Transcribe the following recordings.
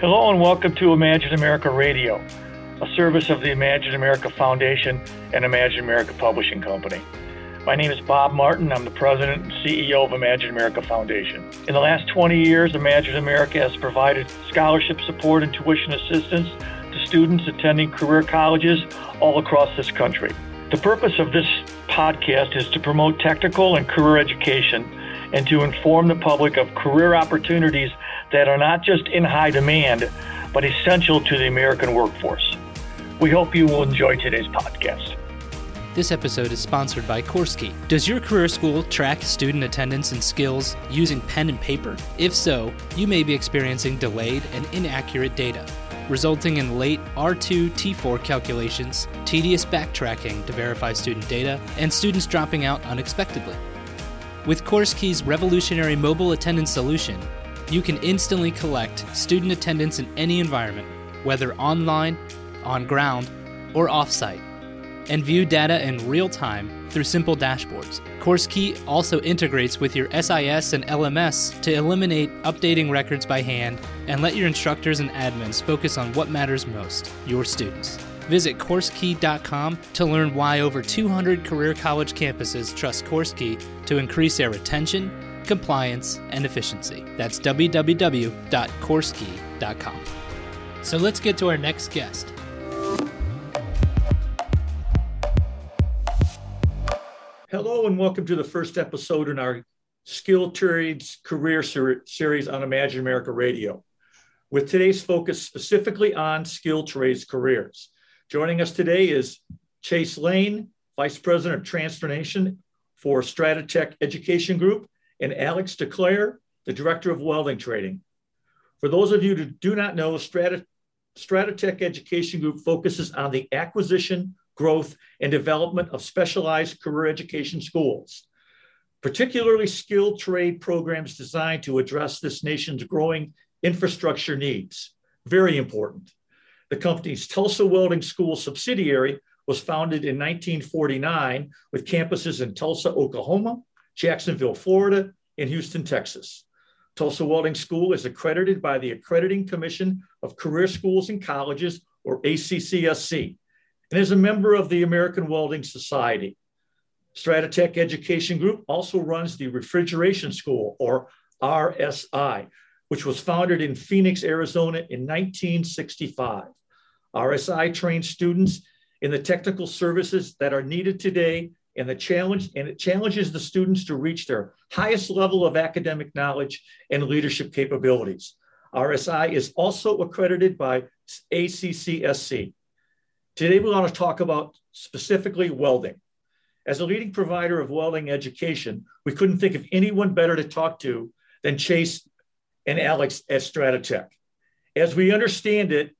Hello and welcome to Imagine America Radio, a service of the Imagine America Foundation and Imagine America Publishing Company. My name is Bob Martin. I'm the president and CEO of Imagine America Foundation. In the last 20 years, Imagine America has provided scholarship support and tuition assistance to students attending career colleges all across this country. The purpose of this podcast is to promote technical and career education and to inform the public of career opportunities that are not just in high demand, but essential to the American workforce. We hope you will enjoy today's podcast. This episode is sponsored by Coursekey. Does your career school track student attendance and skills using pen and paper? If so, you may be experiencing delayed and inaccurate data, resulting in late R2 T4 calculations, tedious backtracking to verify student data, and students dropping out unexpectedly. With Coursekey's revolutionary mobile attendance solution, you can instantly collect student attendance in any environment, whether online, on ground, or offsite, and view data in real time through simple dashboards. Coursekey also integrates with your SIS and LMS to eliminate updating records by hand and let your instructors and admins focus on what matters most your students. Visit Coursekey.com to learn why over 200 career college campuses trust Coursekey to increase their retention compliance, and efficiency. That's www.coursekey.com. So let's get to our next guest. Hello, and welcome to the first episode in our Skill Trades Career ser- Series on Imagine America Radio, with today's focus specifically on skill trades careers. Joining us today is Chase Lane, Vice President of Transformation for StrataTech Education Group, and Alex DeClaire, the Director of Welding Trading. For those of you who do not know, Strat- StrataTech Education Group focuses on the acquisition, growth, and development of specialized career education schools, particularly skilled trade programs designed to address this nation's growing infrastructure needs. Very important. The company's Tulsa Welding School subsidiary was founded in 1949 with campuses in Tulsa, Oklahoma, Jacksonville, Florida, and Houston, Texas. Tulsa Welding School is accredited by the Accrediting Commission of Career Schools and Colleges, or ACCSC, and is a member of the American Welding Society. StrataTech Education Group also runs the Refrigeration School, or RSI, which was founded in Phoenix, Arizona in 1965. RSI trains students in the technical services that are needed today and the challenge and it challenges the students to reach their highest level of academic knowledge and leadership capabilities. RSI is also accredited by ACCSC. Today we want to talk about specifically welding. As a leading provider of welding education, we couldn't think of anyone better to talk to than Chase and Alex at StrataTech. As we understand it,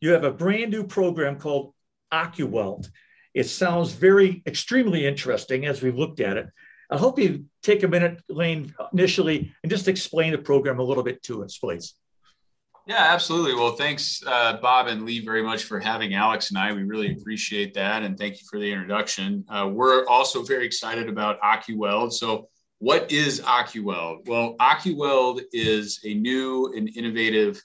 you have a brand new program called OcuWeld it sounds very extremely interesting as we've looked at it. I hope you take a minute, Lane, initially, and just explain the program a little bit to us, please. Yeah, absolutely. Well, thanks, uh, Bob and Lee, very much for having Alex and I. We really appreciate that, and thank you for the introduction. Uh, we're also very excited about OcuWeld. So, what is OcuWeld? Well, OcuWeld is a new and innovative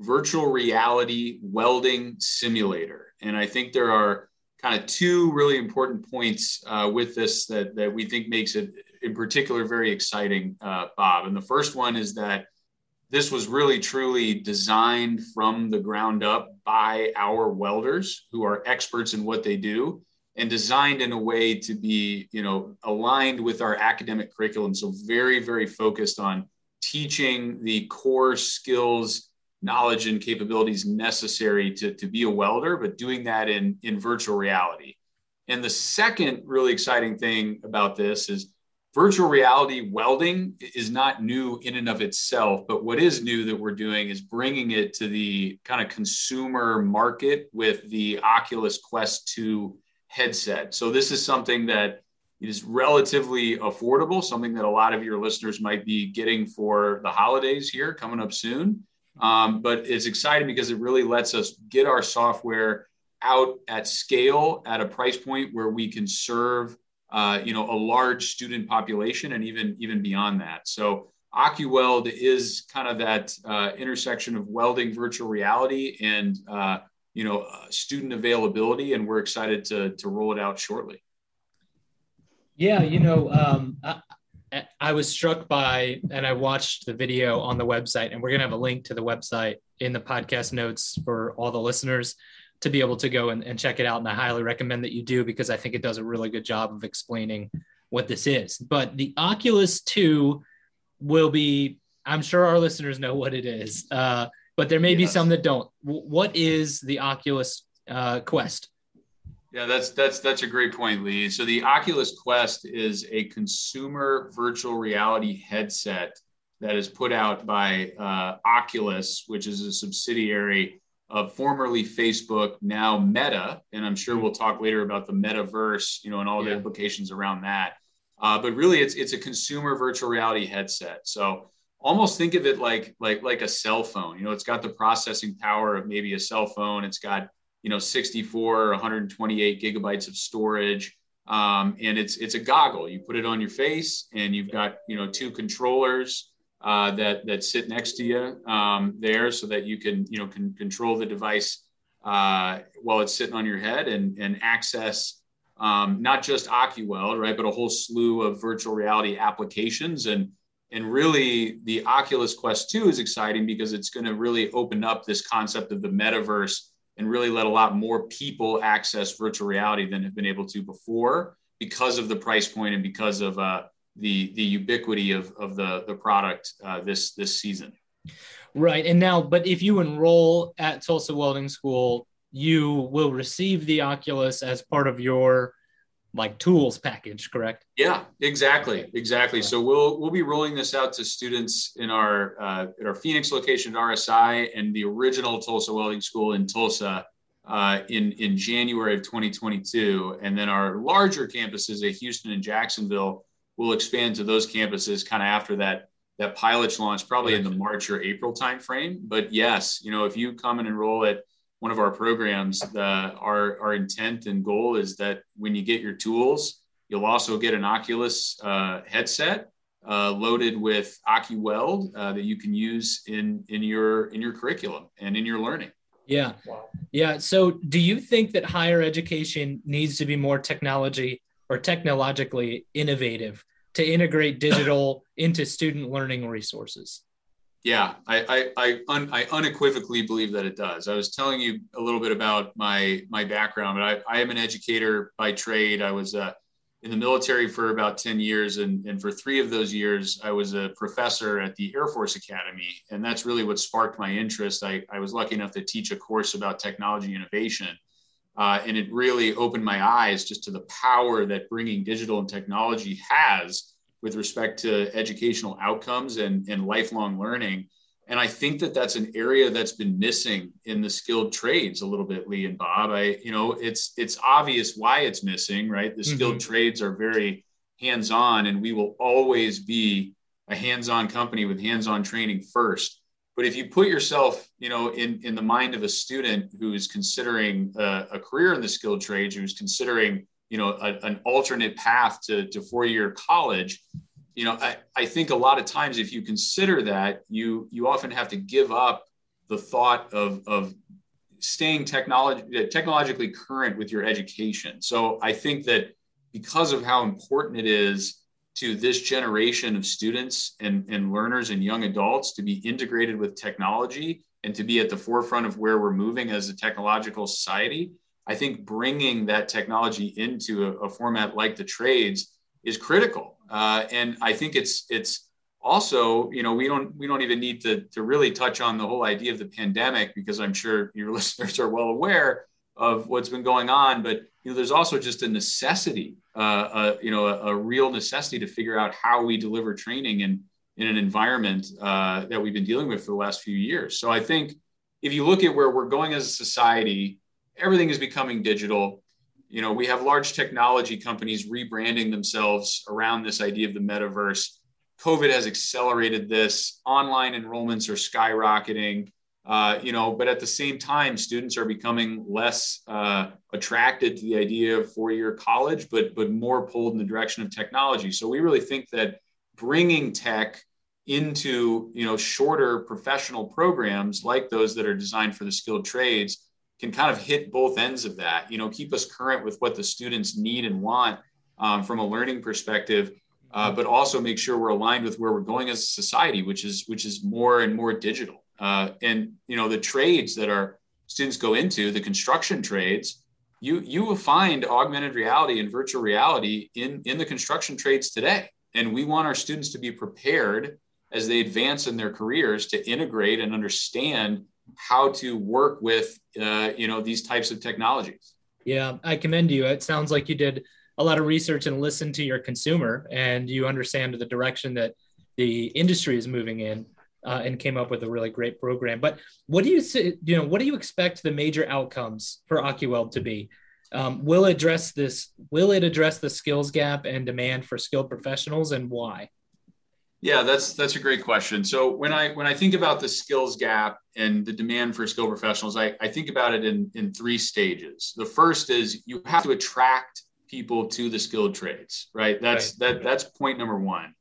virtual reality welding simulator, and I think there are kind of two really important points uh, with this that, that we think makes it in particular very exciting, uh, Bob. And the first one is that this was really truly designed from the ground up by our welders who are experts in what they do and designed in a way to be you know aligned with our academic curriculum so very very focused on teaching the core skills knowledge and capabilities necessary to, to be a welder, but doing that in, in virtual reality. And the second really exciting thing about this is virtual reality welding is not new in and of itself, but what is new that we're doing is bringing it to the kind of consumer market with the Oculus Quest 2 headset. So this is something that is relatively affordable, something that a lot of your listeners might be getting for the holidays here coming up soon. Um, but it's exciting because it really lets us get our software out at scale at a price point where we can serve uh, you know a large student population and even even beyond that so OcuWeld is kind of that uh, intersection of welding, virtual reality, and uh, you know uh, student availability, and we're excited to to roll it out shortly. Yeah, you know, um, I, I was struck by, and I watched the video on the website, and we're gonna have a link to the website in the podcast notes for all the listeners to be able to go and, and check it out. And I highly recommend that you do because I think it does a really good job of explaining what this is. But the Oculus 2 will be, I'm sure our listeners know what it is, uh, but there may yes. be some that don't. W- what is the Oculus uh, Quest? Yeah, that's that's that's a great point, Lee. So the Oculus Quest is a consumer virtual reality headset that is put out by uh, Oculus, which is a subsidiary of formerly Facebook, now Meta, and I'm sure we'll talk later about the metaverse, you know, and all yeah. the implications around that. Uh, but really, it's it's a consumer virtual reality headset. So almost think of it like like like a cell phone. You know, it's got the processing power of maybe a cell phone. It's got you know 64 or 128 gigabytes of storage. Um, and it's it's a goggle. You put it on your face, and you've got you know two controllers uh, that that sit next to you um, there, so that you can you know can control the device uh, while it's sitting on your head and and access um, not just OcuWeld, right, but a whole slew of virtual reality applications. And, and really, the Oculus Quest 2 is exciting because it's going to really open up this concept of the metaverse and really let a lot more people access virtual reality than have been able to before because of the price point and because of uh, the, the ubiquity of, of the, the product uh, this, this season. Right. And now, but if you enroll at Tulsa Welding School, you will receive the Oculus as part of your like tools package, correct? Yeah, exactly, exactly. So we'll we'll be rolling this out to students in our uh, at our Phoenix location at RSI and the original Tulsa Welding School in Tulsa uh, in in January of 2022, and then our larger campuses at Houston and Jacksonville will expand to those campuses kind of after that that pilot launch, probably in the March or April timeframe. But yes, you know, if you come and enroll at one of our programs, the, our, our intent and goal is that when you get your tools, you'll also get an Oculus uh, headset uh, loaded with OcuWeld uh, that you can use in, in, your, in your curriculum and in your learning. Yeah. Wow. Yeah. So do you think that higher education needs to be more technology or technologically innovative to integrate digital into student learning resources? Yeah, I I I, un, I, unequivocally believe that it does. I was telling you a little bit about my my background, but I, I am an educator by trade. I was uh, in the military for about 10 years, and, and for three of those years, I was a professor at the Air Force Academy. And that's really what sparked my interest. I, I was lucky enough to teach a course about technology innovation. Uh, and it really opened my eyes just to the power that bringing digital and technology has with respect to educational outcomes and, and lifelong learning. And I think that that's an area that's been missing in the skilled trades a little bit, Lee and Bob. I, you know, it's it's obvious why it's missing, right? The skilled mm-hmm. trades are very hands-on, and we will always be a hands-on company with hands-on training first. But if you put yourself, you know, in in the mind of a student who is considering a, a career in the skilled trades, who's considering you know a, an alternate path to, to four-year college you know I, I think a lot of times if you consider that you you often have to give up the thought of of staying technology technologically current with your education. So i think that because of how important it is to this generation of students and, and learners and young adults to be integrated with technology and to be at the forefront of where we're moving as a technological society I think bringing that technology into a, a format like the trades is critical. Uh, and I think it's it's also you know we don't we don't even need to to really touch on the whole idea of the pandemic because I'm sure your listeners are well aware of what's been going on. But you know there's also just a necessity, uh, uh, you know, a, a, real necessity to figure out how we deliver training in in an environment uh, that we've been dealing with for the last few years. So I think if you look at where we're going as a society everything is becoming digital. You know, we have large technology companies rebranding themselves around this idea of the metaverse. COVID has accelerated this. Online enrollments are skyrocketing. Uh, you know, but at the same time, students are becoming less uh, attracted to the idea of four-year college, but but more pulled in the direction of technology. So we really think that bringing tech into you know shorter professional programs like those that are designed for the skilled trades can kind of hit both ends of that you know keep us current with what the students need and want um, from a learning perspective uh, but also make sure we're aligned with where we're going as a society which is which is more and more digital. Uh, and you know the trades that our students go into the construction trades you you will find augmented reality and virtual reality in in the construction trades today. And we want our students to be prepared as they advance in their careers to integrate and understand how to work with uh, you know these types of technologies. Yeah i commend you. It sounds like you did a lot of research and listened to your consumer and you understand the direction that the industry is moving in uh, and came up with a really great program. But what do you you know what do you expect the major outcomes for OcuWeld to be? Um, will address this will it address the skills gap and demand for skilled professionals and why yeah, that's that's a great question. So when I when I think about the skills gap and the demand for skilled professionals, I, I think about it in, in three stages. The first is you have to attract people to the skilled trades, right? That's right. that that's point number one.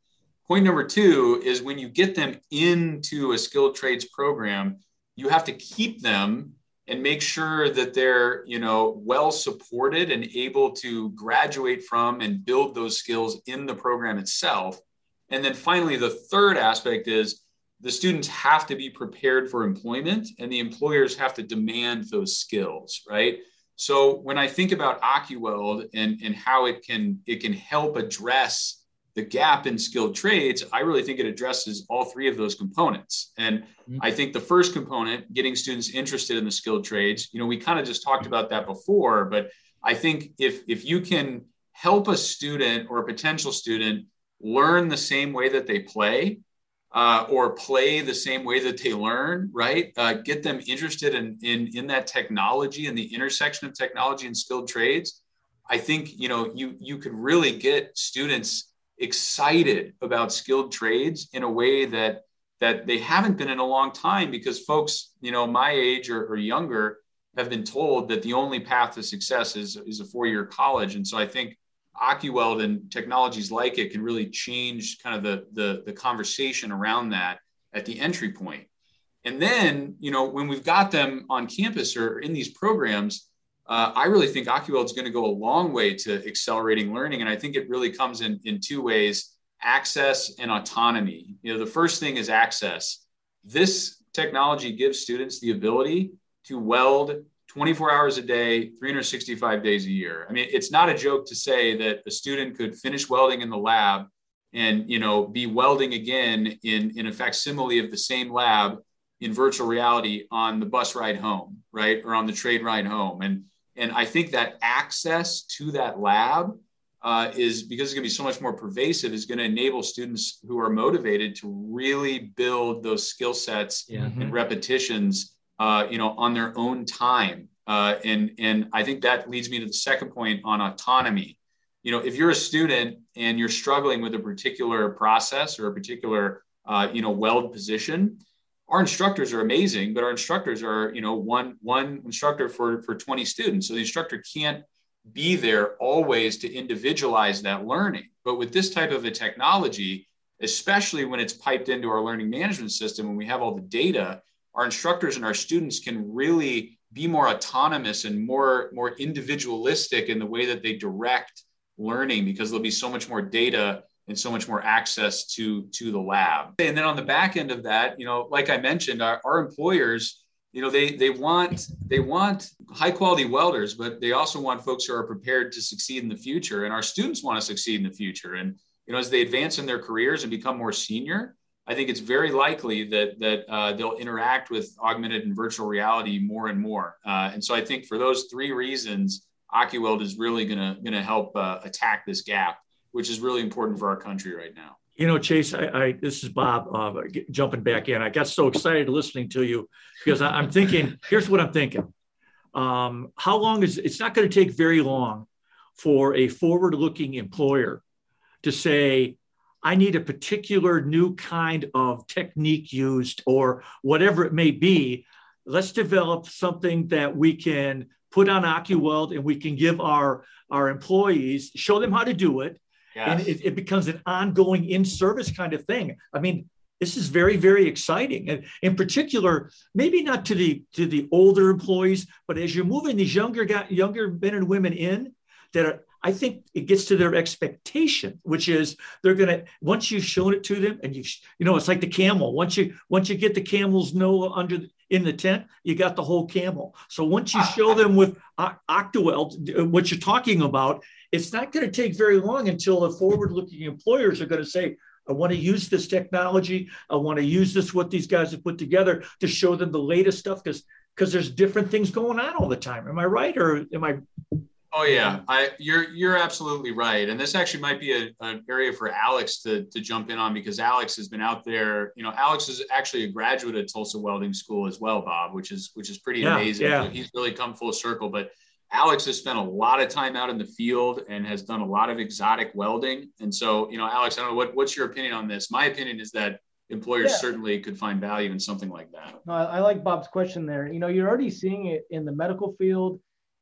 Point number two is when you get them into a skilled trades program, you have to keep them and make sure that they're you know well supported and able to graduate from and build those skills in the program itself and then finally, the third aspect is the students have to be prepared for employment and the employers have to demand those skills, right? So when I think about OcuWeld and, and how it can it can help address the gap in skilled trades, I really think it addresses all three of those components. And mm-hmm. I think the first component, getting students interested in the skilled trades, you know, we kind of just talked about that before, but I think if if you can help a student or a potential student learn the same way that they play uh, or play the same way that they learn, right? Uh, get them interested in, in, in that technology and the intersection of technology and skilled trades. I think, you know, you, you could really get students excited about skilled trades in a way that, that they haven't been in a long time because folks, you know, my age or, or younger have been told that the only path to success is, is a four-year college. And so I think OcuWeld and technologies like it can really change kind of the, the, the conversation around that at the entry point. And then, you know, when we've got them on campus or in these programs, uh, I really think OcuWeld is going to go a long way to accelerating learning. And I think it really comes in, in two ways access and autonomy. You know, the first thing is access. This technology gives students the ability to weld 24 hours a day, 365 days a year. I mean, it's not a joke to say that a student could finish welding in the lab and you know be welding again in in a facsimile of the same lab in virtual reality on the bus ride home, right, or on the trade ride home. And and I think that access to that lab uh, is because it's going to be so much more pervasive is going to enable students who are motivated to really build those skill sets yeah. and repetitions uh, you know, on their own time. Uh, and, and I think that leads me to the second point on autonomy. You know, if you're a student and you're struggling with a particular process or a particular, uh, you know, weld position, our instructors are amazing, but our instructors are, you know, one, one instructor for, for 20 students. So the instructor can't be there always to individualize that learning. But with this type of a technology, especially when it's piped into our learning management system, when we have all the data, our instructors and our students can really be more autonomous and more more individualistic in the way that they direct learning because there'll be so much more data and so much more access to to the lab. And then on the back end of that you know like i mentioned our, our employers you know they they want they want high quality welders but they also want folks who are prepared to succeed in the future. And our students want to succeed in the future. And you know as they advance in their careers and become more senior I think it's very likely that that uh, they'll interact with augmented and virtual reality more and more. Uh, and so I think for those three reasons, OcuWeld is really going to going to help uh, attack this gap, which is really important for our country right now. You know, Chase, I, I this is Bob uh, jumping back in. I got so excited listening to you because I, am thinking. Here's what I'm thinking. Um, how long is it's not going to take very long for a forward-looking employer to say, I need a particular new kind of technique used or whatever it may be. Let's develop something that we can put on OcuWeld and we can give our, our employees, show them how to do it. Yes. And it, it becomes an ongoing in service kind of thing. I mean, this is very very exciting and in particular maybe not to the to the older employees but as you're moving these younger younger men and women in that are I think it gets to their expectation, which is they're gonna once you've shown it to them, and you you know it's like the camel. Once you once you get the camel's nose under in the tent, you got the whole camel. So once you show them with OcuWeld uh, what you're talking about, it's not going to take very long until the forward-looking employers are going to say, I want to use this technology. I want to use this what these guys have put together to show them the latest stuff because because there's different things going on all the time. Am I right or am I? Oh yeah, I you're you're absolutely right, and this actually might be a, an area for Alex to to jump in on because Alex has been out there. You know, Alex is actually a graduate of Tulsa Welding School as well, Bob, which is which is pretty yeah, amazing. Yeah. He's really come full circle, but Alex has spent a lot of time out in the field and has done a lot of exotic welding. And so, you know, Alex, I don't know what, what's your opinion on this. My opinion is that employers yeah. certainly could find value in something like that. No, I like Bob's question there. You know, you're already seeing it in the medical field,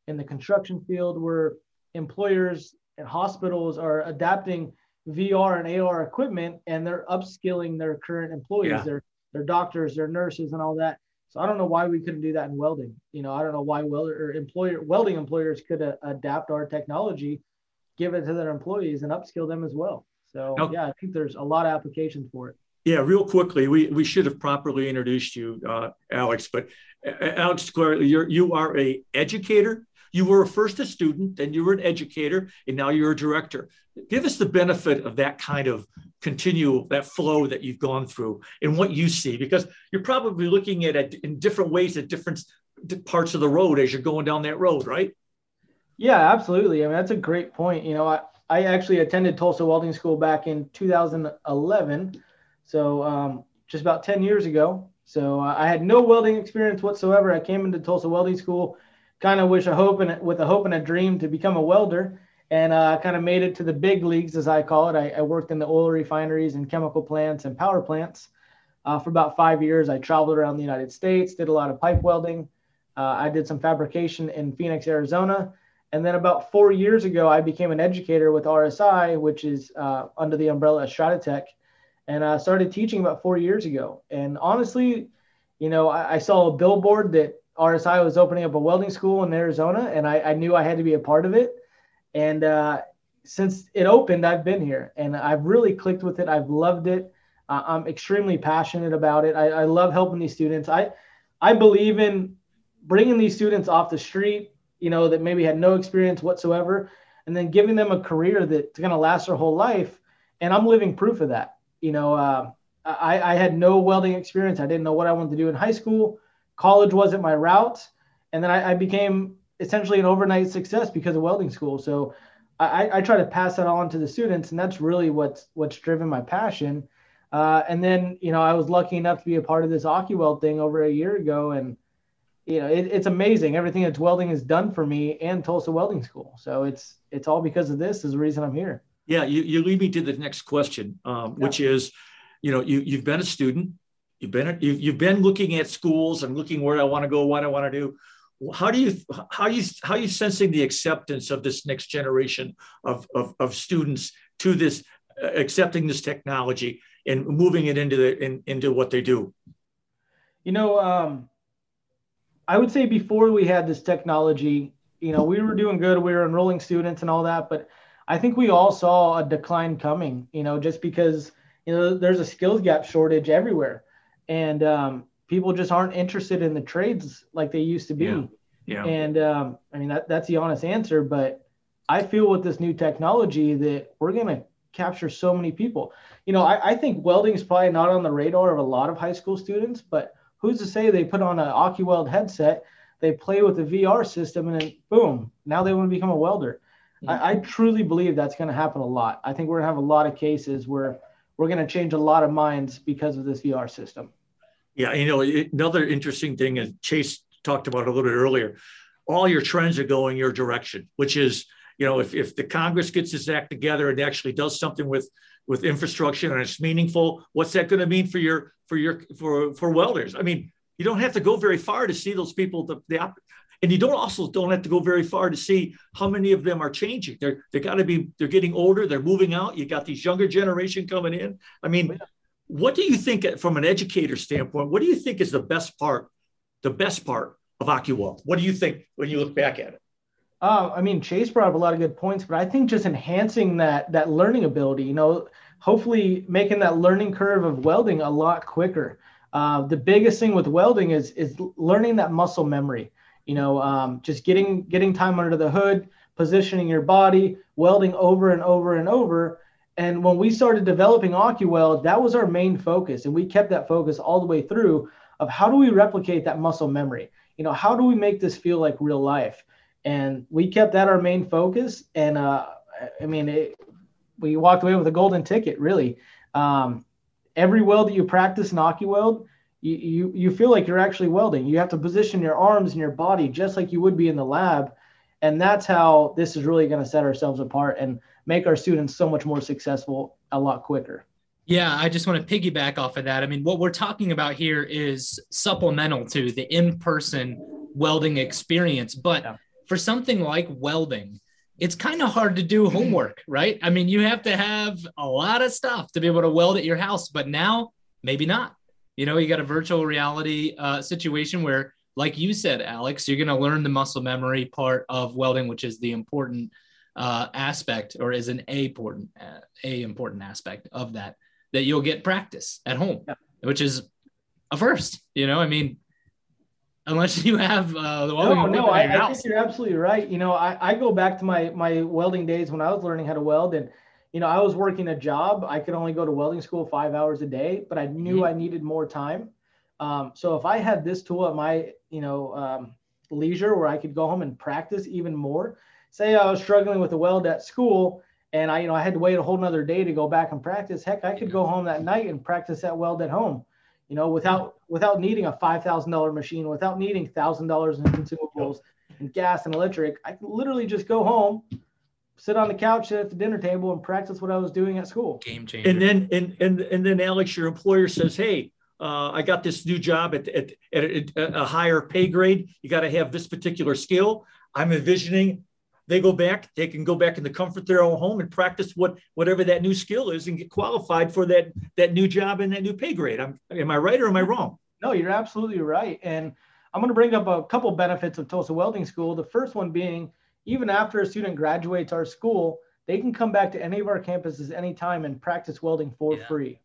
in the construction field, where employers and hospitals are adapting VR and AR equipment and they're upskilling their current employees, yeah. their their doctors, their nurses, and all that. So I don't know why we couldn't do that in welding. You know, I don't know why welder or employer welding employers could uh, adapt our technology, give it to their employees, and upskill them as well. So now, yeah, I think there's a lot of applications for it. Yeah, real quickly, we, we should have properly introduced you, uh, Alex. But uh, Alex, you're you are a educator. You were first a student, then you were an educator, and now you're a director. Give us the benefit of that kind of continue that flow that you've gone through and what you see because you're probably looking at it in different ways at different parts of the road as you're going down that road right? Yeah absolutely. I mean that's a great point. You know i, I actually attended tulsa welding school back in 2011 so um, just about 10 years ago. So uh, i had no welding experience whatsoever. I came into tulsa welding school kind of wish a hope and with a hope and a dream to become a welder and uh, kind of made it to the big leagues, as I call it. I, I, worked in the oil refineries and chemical plants and power plants uh, for about five years. I traveled around the United States, did a lot of pipe welding. Uh, I did some fabrication in Phoenix, Arizona. And then about four years ago, I became an educator with RSI, which is uh, under the umbrella of StrataTech, and I started teaching about four years ago. And honestly, you know, I, I saw a billboard that RSI was opening up a welding school in Arizona, and I, I knew I had to be a part of it. And uh, since it opened, I've been here and I've really clicked with it. I've loved it. Uh, I'm extremely passionate about it. I, I love helping these students. I, I believe in bringing these students off the street, you know, that maybe had no experience whatsoever, and then giving them a career that's going to last their whole life. And I'm living proof of that. You know, uh, I, I had no welding experience. I didn't know what I wanted to do in high school. College wasn't my route. And then I, I became essentially an overnight success because of welding school. So I, I try to pass that on to the students, and that's really what's what's driven my passion. Uh, and then you know I was lucky enough to be a part of this OcuWeld thing over a year ago, and you know it, it's amazing everything that welding has done for me and Tulsa Welding School. So it's it's all because of this is the reason I'm here. Yeah, you, you lead me to the next question, um, yeah. which is, you know, you you've been a student, you've been you've, been looking at schools and looking where I want to go, what I want to do. How do you how you how you sensing the acceptance of this next generation of, of, of students to this uh, accepting this technology and moving it into the in, into what they do? You know um, i would say before we had this technology you know we were doing good we were enrolling students and all that but i think we all saw a decline coming you know just because you know there's a skills gap shortage everywhere and um, people just aren't interested in the trades like they used to be. Yeah. yeah. And um, I mean that that's the honest answer, but I feel with this new technology that we're gonna capture so many people. You know, I, I think welding is probably not on the radar of a lot of high school students, but who's to say they put on an OcuWeld headset, they play with the VR system, and then boom, now they want to become a welder. Mm-hmm. I, I truly believe that's going to happen a lot. I think we're going to have a lot of cases where we're going to change a lot of minds because of this VR system. Yeah, you know, another interesting thing, as Chase talked about a little bit earlier, all your trends are going your direction, which is, you know, if, if the Congress gets its act together and actually does something with with infrastructure and it's meaningful, what's that going to mean for your for your for for welders? I mean, you don't have to go very far to see those people. The, the and you don't also don't have to go very far to see how many of them are changing. They're they got to be they're getting older. They're moving out. You got these younger generation coming in. I mean, what do you think from an educator standpoint? What do you think is the best part, the best part of OcuWeld? What do you think when you look back at it? Uh, I mean, Chase brought up a lot of good points, but I think just enhancing that that learning ability, you know, hopefully making that learning curve of welding a lot quicker. Uh, the biggest thing with welding is is learning that muscle memory. You know, um, just getting getting time under the hood, positioning your body, welding over and over and over. And when we started developing OcuWeld, that was our main focus, and we kept that focus all the way through. Of how do we replicate that muscle memory? You know, how do we make this feel like real life? And we kept that our main focus. And uh, I mean, it, we walked away with a golden ticket, really. Um, every weld that you practice in OcuWeld, you, you, you feel like you're actually welding. You have to position your arms and your body just like you would be in the lab. And that's how this is really going to set ourselves apart and make our students so much more successful a lot quicker. Yeah, I just want to piggyback off of that. I mean, what we're talking about here is supplemental to the in person welding experience. But yeah. for something like welding, it's kind of hard to do homework, right? I mean, you have to have a lot of stuff to be able to weld at your house, but now maybe not. You know, you got a virtual reality uh, situation where, like you said, Alex, you're going to learn the muscle memory part of welding, which is the important uh, aspect, or is an a important uh, a important aspect of that that you'll get practice at home, yeah. which is a first. You know, I mean, unless you have uh, the welding. No, no, I, I think you're absolutely right. You know, I, I go back to my my welding days when I was learning how to weld, and you know, I was working a job. I could only go to welding school five hours a day, but I knew mm-hmm. I needed more time. Um, so if I had this tool at my you know um, leisure, where I could go home and practice even more. Say I was struggling with a weld at school. And I, you know, I had to wait a whole another day to go back and practice. Heck, I could go home that night and practice that weld at home you know, without without needing a five thousand dollar machine, without needing thousand dollars in consumables and gas and electric, I could literally just go home, sit on the couch at the dinner table, and practice what I was doing at school. Game changer. And then and and and then Alex, your employer says, "Hey, uh, I got this new job at, at, at a, a higher pay grade. You got to have this particular skill. I'm envisioning they go back, they can go back in the comfort of their own home and practice what whatever that new skill is and get qualified for that that new job and that new pay grade. I'm, am I right or am I wrong? No, you're absolutely right. And I'm going to bring up a couple benefits of Tulsa Welding School. The first one being, even after a student graduates our school, they can come back to any of our campuses anytime and practice welding for yeah. free.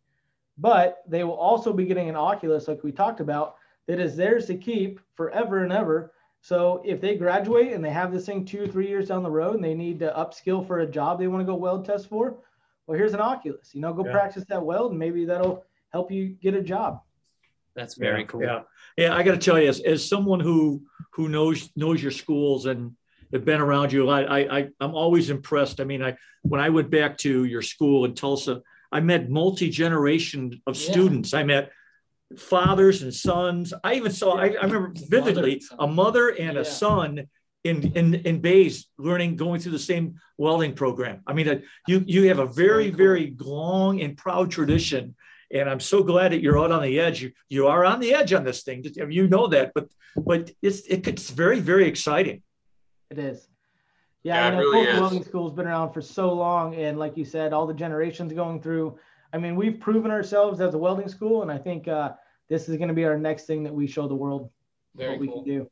But they will also be getting an Oculus, like we talked about, that is theirs to keep forever and ever so if they graduate and they have this thing two, three years down the road and they need to upskill for a job they want to go weld test for, well, here's an Oculus. You know, go yeah. practice that weld and maybe that'll help you get a job. That's very yeah, cool. Yeah, yeah. I got to tell you, as, as someone who who knows knows your schools and have been around you, I, I I'm always impressed. I mean, I when I went back to your school in Tulsa, I met multi generation of yeah. students. I met fathers and sons. I even saw, I, I remember vividly a mother and a son in, in, in Bays learning, going through the same welding program. I mean, uh, you, you have a very, very long and proud tradition. And I'm so glad that you're out on the edge. You, you are on the edge on this thing. You know that, but, but it's, it's very, very exciting. It is. Yeah, yeah I know really Welding School's been around for so long. And like you said, all the generations going through, I mean, we've proven ourselves as a welding school, and I think uh, this is going to be our next thing that we show the world Very what cool. we can do.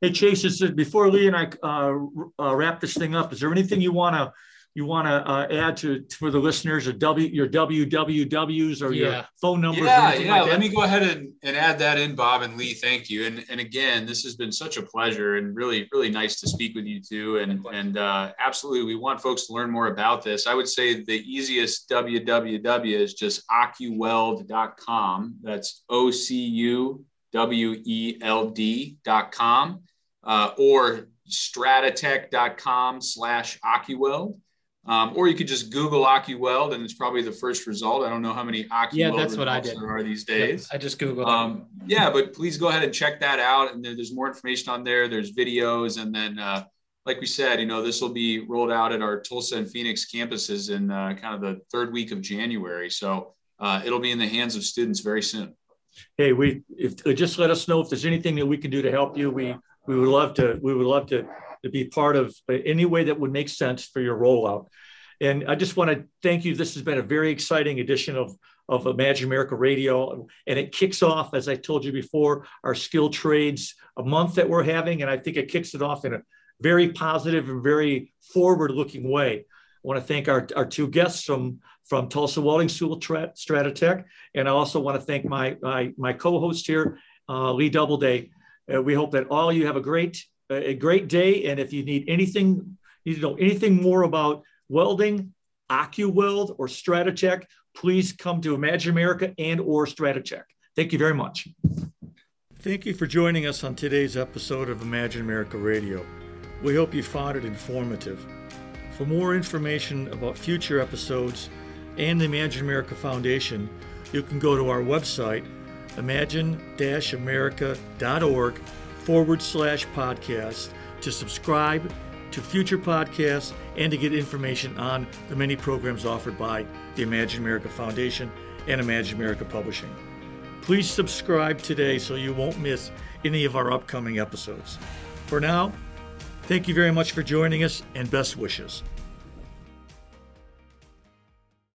Hey Chase, is before Lee and I uh, uh, wrap this thing up, is there anything you want to you want to uh, add to for the listeners or w your wwws or yeah. your phone numbers yeah yeah like let me go ahead and, and add that in bob and lee thank you. And and again this has been such a pleasure and really really nice to speak with you too and and uh, absolutely we want folks to learn more about this. I would say the easiest www is just ocuweld.com that's o-c-u-w-e-l-d.com uh, or stratatech.com slash ocuweld um, or you could just Google OcuWeld, and it's probably the first result. I don't know how many OcuWeld yeah, that's what I did. there are these days. I just Googled. Um, yeah, but please go ahead and check that out. And there's more information on there. There's videos, and then, uh, like we said, you know, this will be rolled out at our Tulsa and Phoenix campuses in uh, kind of the third week of January. So uh, it'll be in the hands of students very soon. Hey, we if just let us know if there's anything that we can do to help you. We we would love to. We would love to to be part of any way that would make sense for your rollout. And I just want to thank you. This has been a very exciting edition of, of Imagine America Radio. And it kicks off, as I told you before, our skill trades a month that we're having. And I think it kicks it off in a very positive and very forward looking way. I want to thank our, our two guests from, from Tulsa Welding School StrataTech. And I also want to thank my, my, my co-host here, uh, Lee Doubleday. Uh, we hope that all you have a great, a great day. And if you need anything, need to know anything more about welding, OcuWeld or StrataTech, please come to Imagine America and or StrataTech. Thank you very much. Thank you for joining us on today's episode of Imagine America Radio. We hope you found it informative. For more information about future episodes and the Imagine America Foundation, you can go to our website, imagine-america.org forward slash podcast to subscribe to future podcasts and to get information on the many programs offered by the Imagine America Foundation and Imagine America Publishing. Please subscribe today so you won't miss any of our upcoming episodes. For now, thank you very much for joining us and best wishes.